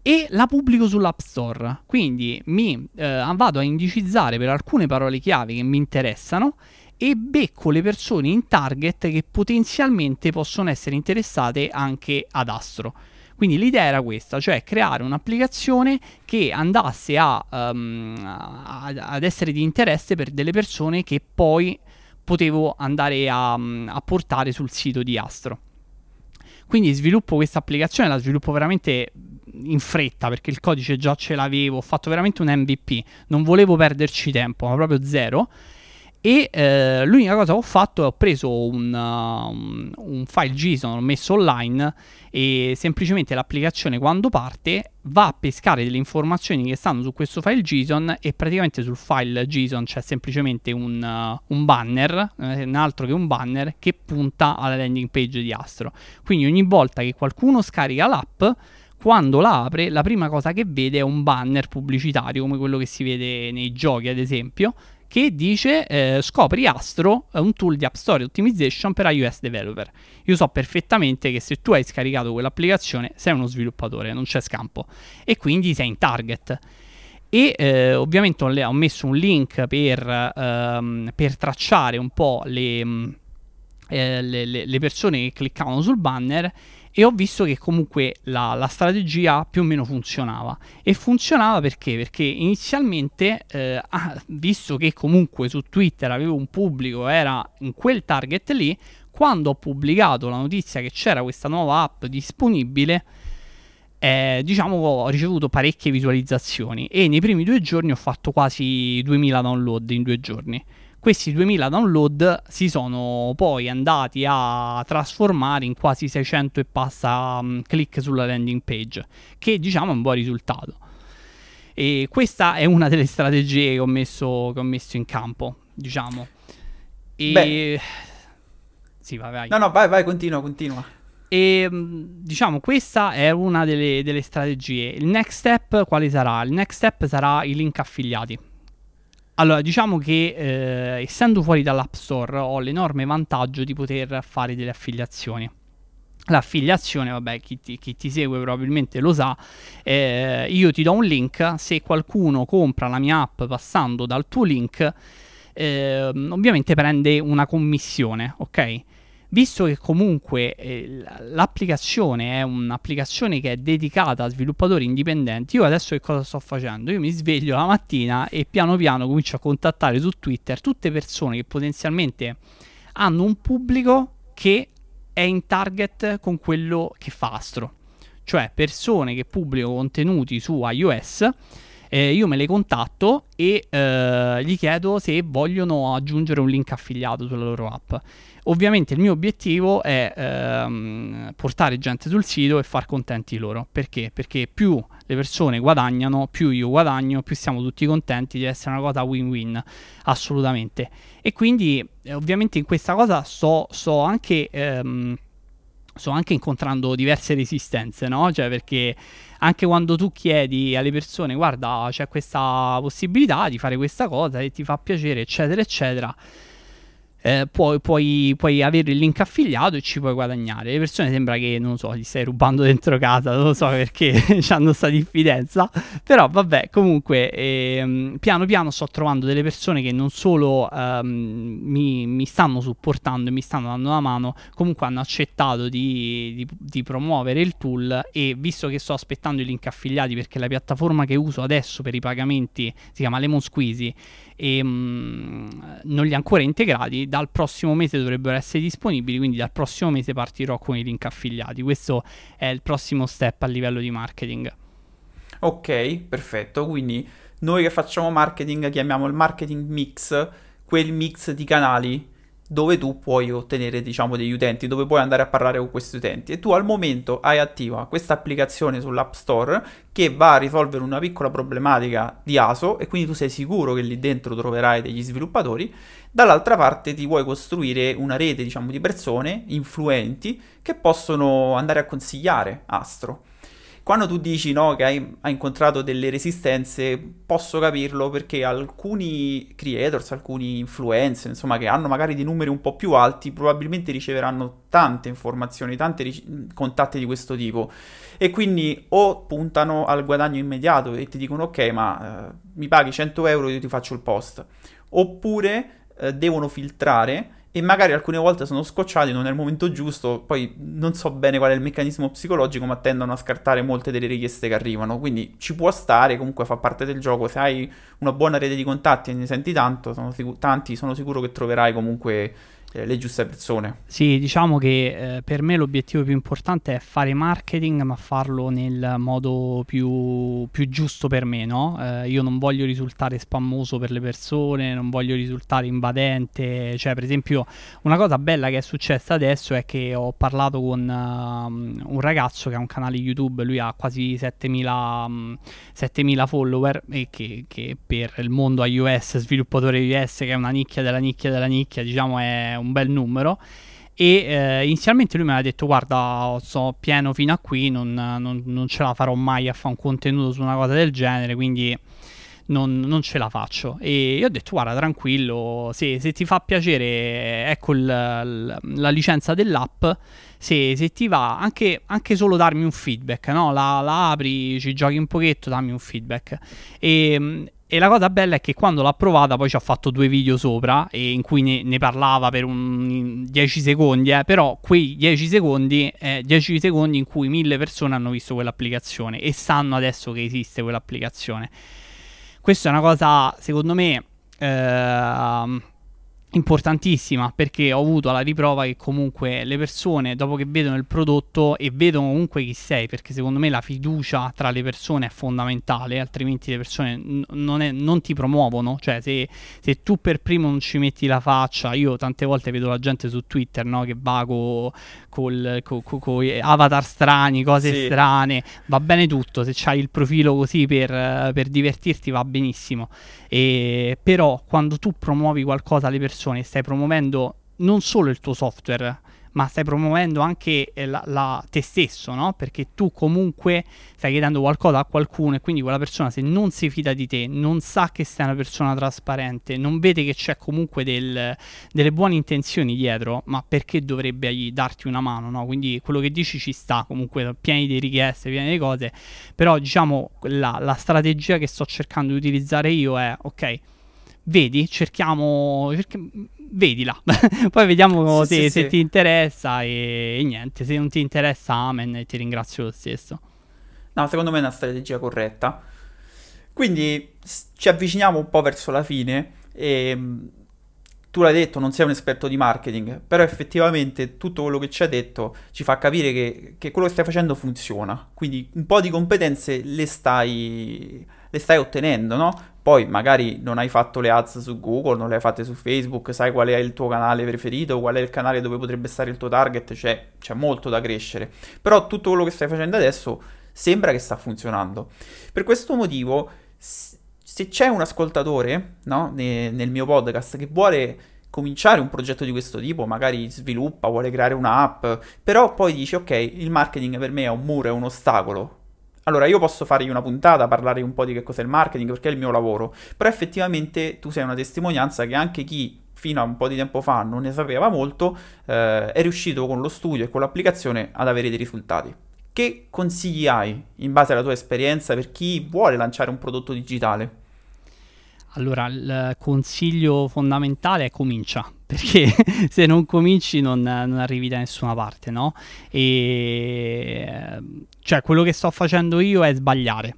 e la pubblico sull'App Store. Quindi mi eh, vado a indicizzare per alcune parole chiave che mi interessano e becco le persone in target che potenzialmente possono essere interessate anche ad Astro. Quindi l'idea era questa, cioè creare un'applicazione che andasse a, um, a, ad essere di interesse per delle persone che poi potevo andare a, a portare sul sito di Astro. Quindi sviluppo questa applicazione, la sviluppo veramente in fretta perché il codice già ce l'avevo, ho fatto veramente un MVP, non volevo perderci tempo, ma proprio zero e eh, l'unica cosa che ho fatto è ho preso un, uh, un, file JSON, l'ho messo online e semplicemente l'applicazione quando parte va a pescare delle informazioni che stanno su questo file JSON e praticamente sul file JSON c'è semplicemente un, uh, un banner, eh, altro che un banner che punta alla landing page di Astro. Quindi ogni volta che qualcuno scarica l'app quando la apre, la prima cosa che vede è un banner pubblicitario, come quello che si vede nei giochi, ad esempio, che dice eh, scopri Astro, un tool di App Store Optimization per iOS developer. Io so perfettamente che se tu hai scaricato quell'applicazione sei uno sviluppatore, non c'è scampo e quindi sei in target. E eh, ovviamente ho, messo un link per, ehm, per tracciare un po' le, eh, le, le persone che cliccavano sul banner e ho visto che comunque la, la, strategia più o meno funzionava. E funzionava perché? Perché inizialmente, eh, ah, visto che comunque su Twitter avevo un pubblico, era in quel target lì, quando ho pubblicato la notizia che c'era questa nuova app disponibile, eh, diciamo ho ricevuto parecchie visualizzazioni e nei primi due giorni ho fatto quasi 2000 download in due giorni questi 2000 download si sono poi andati a trasformare in quasi 600 e passa um, click sulla landing page, che diciamo è un buon risultato. E questa è una delle strategie che ho messo, che ho messo in campo, diciamo. E... Beh. Sì, vai, vai. No, no, vai, vai, continua, continua. E diciamo, questa è una delle, delle, strategie. Il next step quale sarà? Il next step sarà i link affiliati. Allora, diciamo che eh, essendo fuori dall'App Store ho l'enorme vantaggio di poter fare delle affiliazioni. L'affiliazione, vabbè, chi ti, chi ti, segue probabilmente lo sa, eh, io ti do un link, se qualcuno compra la mia app passando dal tuo link, eh, ovviamente prende una commissione, ok? Visto che comunque eh, l'applicazione è un'applicazione che è dedicata a sviluppatori indipendenti, io adesso che cosa sto facendo? Io mi sveglio la mattina e piano piano comincio a contattare su Twitter tutte persone che potenzialmente hanno un pubblico che è in target con quello che fa Astro, cioè persone che pubblicano contenuti su iOS. Eh, io me le contatto e eh, gli chiedo se vogliono aggiungere un link affiliato sulla loro app. Ovviamente il mio obiettivo è ehm, portare gente sul sito e far contenti loro. Perché? Perché più le persone guadagnano, più io guadagno, più siamo tutti contenti, deve essere una cosa win-win, assolutamente. E quindi eh, ovviamente in questa cosa sto, sto anche... Ehm, sto anche incontrando diverse resistenze, no? Cioè, perché anche quando tu chiedi alle persone, guarda, c'è questa possibilità di fare questa cosa e ti fa piacere, eccetera, eccetera eh, puoi, puoi, puoi, avere il link affiliato e ci puoi guadagnare. Le persone sembra che, non so, gli stai rubando dentro casa, non lo so perché (laughs) hanno questa diffidenza, però vabbè, comunque ehm, piano piano sto trovando delle persone che non solo ehm, mi, mi, stanno supportando e mi stanno dando una mano, comunque hanno accettato di, di, di promuovere il tool e visto che sto aspettando i link affiliati perché la piattaforma che uso adesso per i pagamenti si chiama Lemon Squeezy e mh, mm, non li ha ancora integrati. Dal prossimo mese dovrebbero essere disponibili, quindi dal prossimo mese partirò con i link affiliati. Questo è il prossimo step a livello di marketing. Ok, perfetto. Quindi noi che facciamo marketing chiamiamo il marketing mix quel mix di canali dove tu puoi ottenere diciamo degli utenti, dove puoi andare a parlare con questi utenti e tu al momento hai attiva questa applicazione sull'App Store che va a risolvere una piccola problematica di ASO e quindi tu sei sicuro che lì dentro troverai degli sviluppatori, dall'altra parte ti vuoi costruire una rete diciamo di persone influenti che possono andare a consigliare Astro. Quando tu dici no, che hai, hai, incontrato delle resistenze, posso capirlo perché alcuni creators, alcuni influencer, insomma, che hanno magari dei numeri un po' più alti, probabilmente riceveranno tante informazioni, tanti ric- contatti di questo tipo. E quindi o puntano al guadagno immediato e ti dicono ok, ma eh, mi paghi 100 euro io ti faccio il post. Oppure eh, devono filtrare e magari alcune volte sono scocciati, non è il momento giusto, poi non so bene qual è il meccanismo psicologico, ma tendono a scartare molte delle richieste che arrivano, quindi ci può stare, comunque fa parte del gioco, se hai una buona rete di contatti e ne senti tanto, sono sicur- tanti, sono sicuro che troverai comunque le giuste persone. Sì, diciamo che eh, per me l'obiettivo più importante è fare marketing, ma farlo nel modo più, più giusto per me, no? Eh, io non voglio risultare spammoso per le persone, non voglio risultare invadente, cioè per esempio una cosa bella che è successa adesso è che ho parlato con uh, un ragazzo che ha un canale YouTube, lui ha quasi 7000, um, 7000 follower e che, che per il mondo iOS, sviluppatore iOS, che è una nicchia della nicchia della nicchia, diciamo è un bel numero. E eh, inizialmente lui mi aveva detto: Guarda, sono pieno fino a qui, non, non, non, ce la farò mai a fare un contenuto su una cosa del genere, quindi non, non ce la faccio. E io ho detto: Guarda, tranquillo, se, se ti fa piacere, ecco il, la licenza dell'app. Se, se ti va, anche, anche, solo darmi un feedback, no? la, la apri, ci giochi un pochetto, dammi un feedback. E, e la cosa bella è che quando l'ha provata poi ci ha fatto due video sopra in cui ne, ne parlava per un 10 secondi, eh, però quei 10 secondi, eh, 10 secondi in cui mille persone hanno visto quell'applicazione e sanno adesso che esiste quell'applicazione. Questa è una cosa, secondo me, eh, importantissima perché ho avuto la riprova che comunque le persone dopo che vedono il prodotto e vedono comunque chi sei perché secondo me la fiducia tra le persone è fondamentale altrimenti le persone n- non, è, non, ti promuovono cioè se, se, tu per primo non ci metti la faccia io tante volte vedo la gente su Twitter no, che va con con co, co, co, avatar strani cose sì. strane va bene tutto se c'hai il profilo così per, per divertirti va benissimo e, però quando tu promuovi qualcosa alle persone stai promuovendo non solo il tuo software ma stai promuovendo anche eh, la, la, te stesso, no? Perché tu comunque stai chiedendo qualcosa a qualcuno e quindi quella persona se non si fida di te, non sa che sei una persona trasparente, non vede che c'è comunque del, delle buone intenzioni dietro, ma perché dovrebbe darti una mano, no? Quindi quello che dici ci sta, comunque pieni di richieste, pieni di cose, però diciamo la, la strategia che sto cercando di utilizzare io è, ok, vedi, cerchiamo, cerchiamo vedila, (laughs) poi vediamo sì, se, sì, se sì. ti interessa e, e, niente, se non ti interessa amen ti ringrazio lo stesso. No, secondo me è una strategia corretta. Quindi ci avviciniamo un po' verso la fine e tu l'hai detto, non sei un esperto di marketing, però effettivamente tutto quello che ci hai detto ci fa capire che, che quello che stai facendo funziona. Quindi un po' di competenze le stai, le stai ottenendo, no? Poi magari non hai fatto le ads su Google, non le hai fatte su Facebook, sai qual è il tuo canale preferito, qual è il canale dove potrebbe stare il tuo target, cioè c'è molto da crescere. Però tutto quello che stai facendo adesso sembra che sta funzionando. Per questo motivo, se c'è un ascoltatore no, nel mio podcast che vuole cominciare un progetto di questo tipo, magari sviluppa, vuole creare un'app, però poi dice ok, il marketing per me è un muro, è un ostacolo, allora, io posso fargli una puntata, parlare un po' di che cos'è il marketing, perché è il mio lavoro, però effettivamente tu sei una testimonianza che anche chi fino a un po' di tempo fa non ne sapeva molto, eh, è riuscito con lo studio e con l'applicazione ad avere dei risultati. Che consigli hai in base alla tua esperienza per chi vuole lanciare un prodotto digitale? Allora, il consiglio fondamentale è comincia, perché (laughs) se non cominci non, non, arrivi da nessuna parte, no? E cioè, quello che sto facendo io è sbagliare.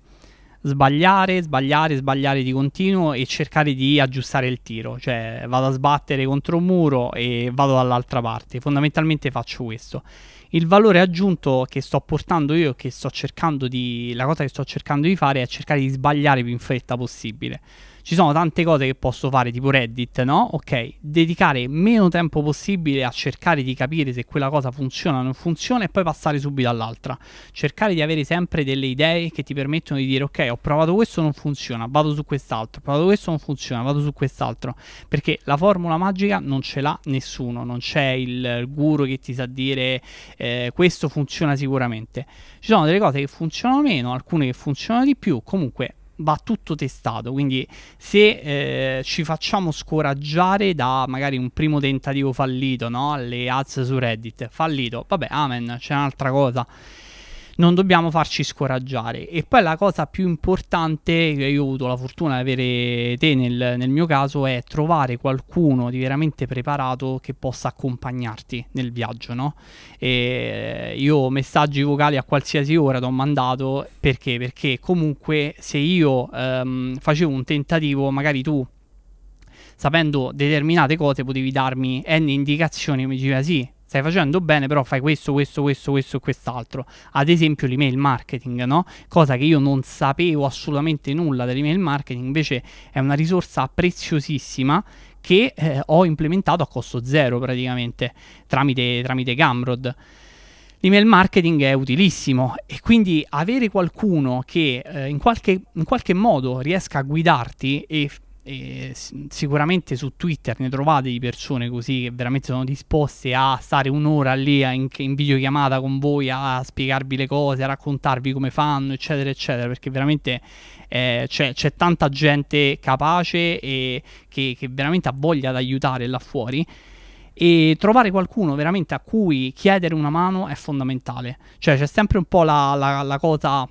Sbagliare, sbagliare, sbagliare di continuo e cercare di aggiustare il tiro. Cioè, vado a sbattere contro un muro e vado dall'altra parte. Fondamentalmente faccio questo. Il valore aggiunto che sto portando io, che sto cercando di. La cosa che sto cercando di fare è cercare di sbagliare più in fretta possibile ci sono tante cose che posso fare, tipo Reddit, no? Ok, dedicare meno tempo possibile a cercare di capire se quella cosa funziona o non funziona e poi passare subito all'altra. Cercare di avere sempre delle idee che ti permettono di dire ok, ho provato questo, non funziona, vado su quest'altro, ho provato questo, non funziona, vado su quest'altro. Perché la formula magica non ce l'ha nessuno, non c'è il guru che ti sa dire eh, questo funziona sicuramente. Ci sono delle cose che funzionano meno, alcune che funzionano di più, comunque va tutto testato. Quindi, se eh, ci facciamo scoraggiare da magari un primo tentativo fallito, no? Le ads su Reddit, fallito, vabbè, amen, c'è un'altra cosa non dobbiamo farci scoraggiare. E poi la cosa più importante, che io ho avuto la fortuna di avere te nel, nel mio caso, è trovare qualcuno di veramente preparato che possa accompagnarti nel viaggio, no? E io messaggi vocali a qualsiasi ora ti ho mandato perché? Perché comunque se io ehm, facevo un tentativo, magari tu sapendo determinate cose potevi darmi n indicazioni mi diceva sì stai facendo bene, però fai questo, questo, questo, questo e quest'altro. Ad esempio l'email marketing, no? Cosa che io non sapevo assolutamente nulla dell'email marketing, invece è una risorsa preziosissima che eh, ho implementato a costo zero praticamente tramite, tramite Gumroad. L'email marketing è utilissimo e quindi avere qualcuno che eh, in, qualche, in, qualche, modo riesca a guidarti e e sicuramente su Twitter ne trovate di persone così che veramente sono disposte a stare un'ora lì in, in videochiamata con voi a spiegarvi le cose, a raccontarvi come fanno, eccetera, eccetera, perché veramente eh, c'è, c'è, tanta gente capace e che, che veramente ha voglia di aiutare là fuori e trovare qualcuno veramente a cui chiedere una mano è fondamentale. Cioè c'è sempre un po' la, la, la cosa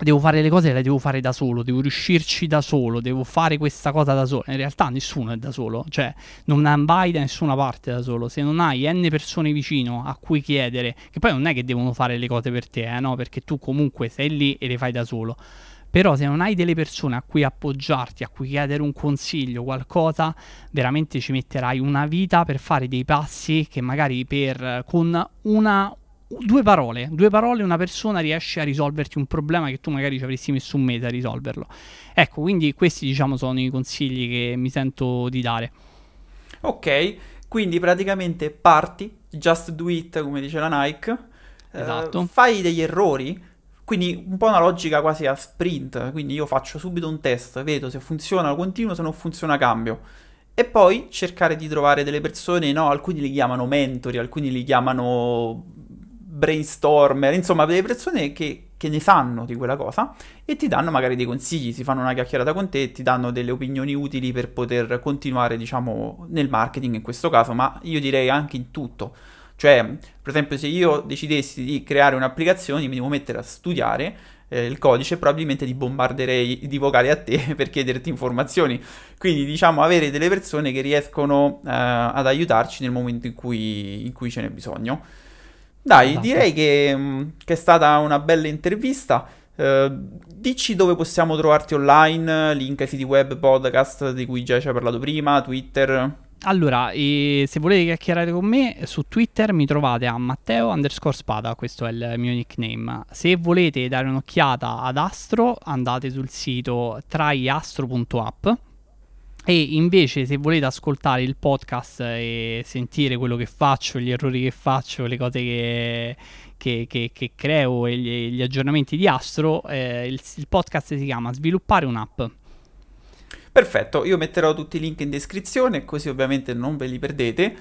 devo fare le cose le devo fare da solo, devo riuscirci da solo, devo fare questa cosa da solo. In realtà nessuno è da solo, cioè non vai da nessuna parte da solo. Se non hai n persone vicino a cui chiedere, che poi non è che devono fare le cose per te, eh, no? Perché tu comunque sei lì e le fai da solo. Però se non hai delle persone a cui appoggiarti, a cui chiedere un consiglio, qualcosa, veramente ci metterai una vita per fare dei passi che magari per con una due parole, due parole una persona riesce a risolverti un problema che tu magari ci avresti messo un mese a risolverlo. Ecco, quindi questi diciamo sono i consigli che mi sento di dare. Ok, quindi praticamente parti, just do it come dice la Nike, esatto. Uh, fai degli errori, quindi un po' una logica quasi a sprint, quindi io faccio subito un test, vedo se funziona, continuo, se non funziona cambio. E poi cercare di trovare delle persone, no, alcuni li chiamano mentori, alcuni li chiamano brainstormer, insomma delle persone che, che, ne sanno di quella cosa e ti danno magari dei consigli, si fanno una chiacchierata con te, ti danno delle opinioni utili per poter continuare, diciamo, nel marketing in questo caso, ma io direi anche in tutto. Cioè, per esempio, se io decidessi di creare un'applicazione, mi devo mettere a studiare eh, il codice, probabilmente ti bombarderei di vocali a te (laughs) per chiederti informazioni. Quindi, diciamo, avere delle persone che riescono eh, ad aiutarci nel momento in cui, in cui ce n'è bisogno. Dai, esatto. direi che, mm, che, è stata una bella intervista. Uh, dici dove possiamo trovarti online, link ai siti web, podcast di cui già ci hai parlato prima, Twitter. Allora, se volete chiacchierare con me, su Twitter mi trovate a Matteo underscore Spada, questo è il mio nickname. Se volete dare un'occhiata ad Astro, andate sul sito traiastro.app e invece, se volete ascoltare il podcast e sentire quello che faccio, gli errori che faccio, le cose che, che, che, che creo e gli, gli, aggiornamenti di Astro, eh, il, il podcast si chiama Sviluppare un'app. Perfetto, io metterò tutti i link in descrizione, così ovviamente non ve li perdete.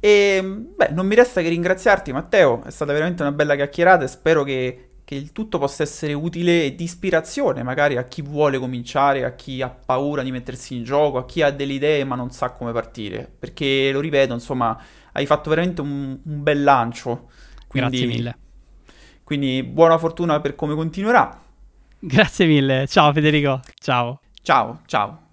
E beh, non mi resta che ringraziarti, Matteo. È stata veramente una bella chiacchierata e spero che che il tutto possa essere utile e di ispirazione magari a chi vuole cominciare, a chi ha paura di mettersi in gioco, a chi ha delle idee ma non sa come partire. Perché, lo ripeto, insomma, hai fatto veramente un, un bel lancio. Quindi, Grazie mille. Quindi buona fortuna per come continuerà. Grazie mille. Ciao Federico. Ciao. Ciao, ciao.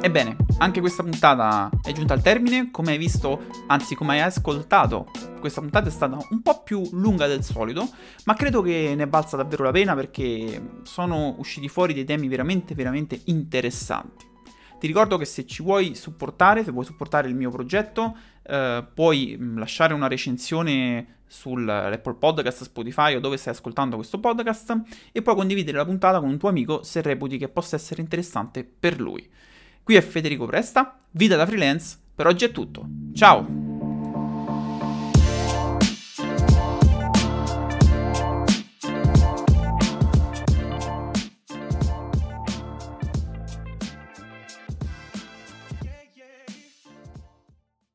Ebbene, anche questa puntata è giunta al termine, come hai visto, anzi come hai ascoltato, questa puntata è stata un po' più lunga del solito, ma credo che ne valsa davvero la pena perché sono usciti fuori dei temi veramente, veramente interessanti. Ti ricordo che se ci vuoi supportare, se vuoi supportare il mio progetto, eh, puoi mm, lasciare una recensione sull'Apple Podcast, Spotify o dove stai ascoltando questo podcast e puoi condividere la puntata con un tuo amico se reputi che possa essere interessante per lui. Qui è Federico Presta, vita da freelance, per oggi è tutto. Ciao!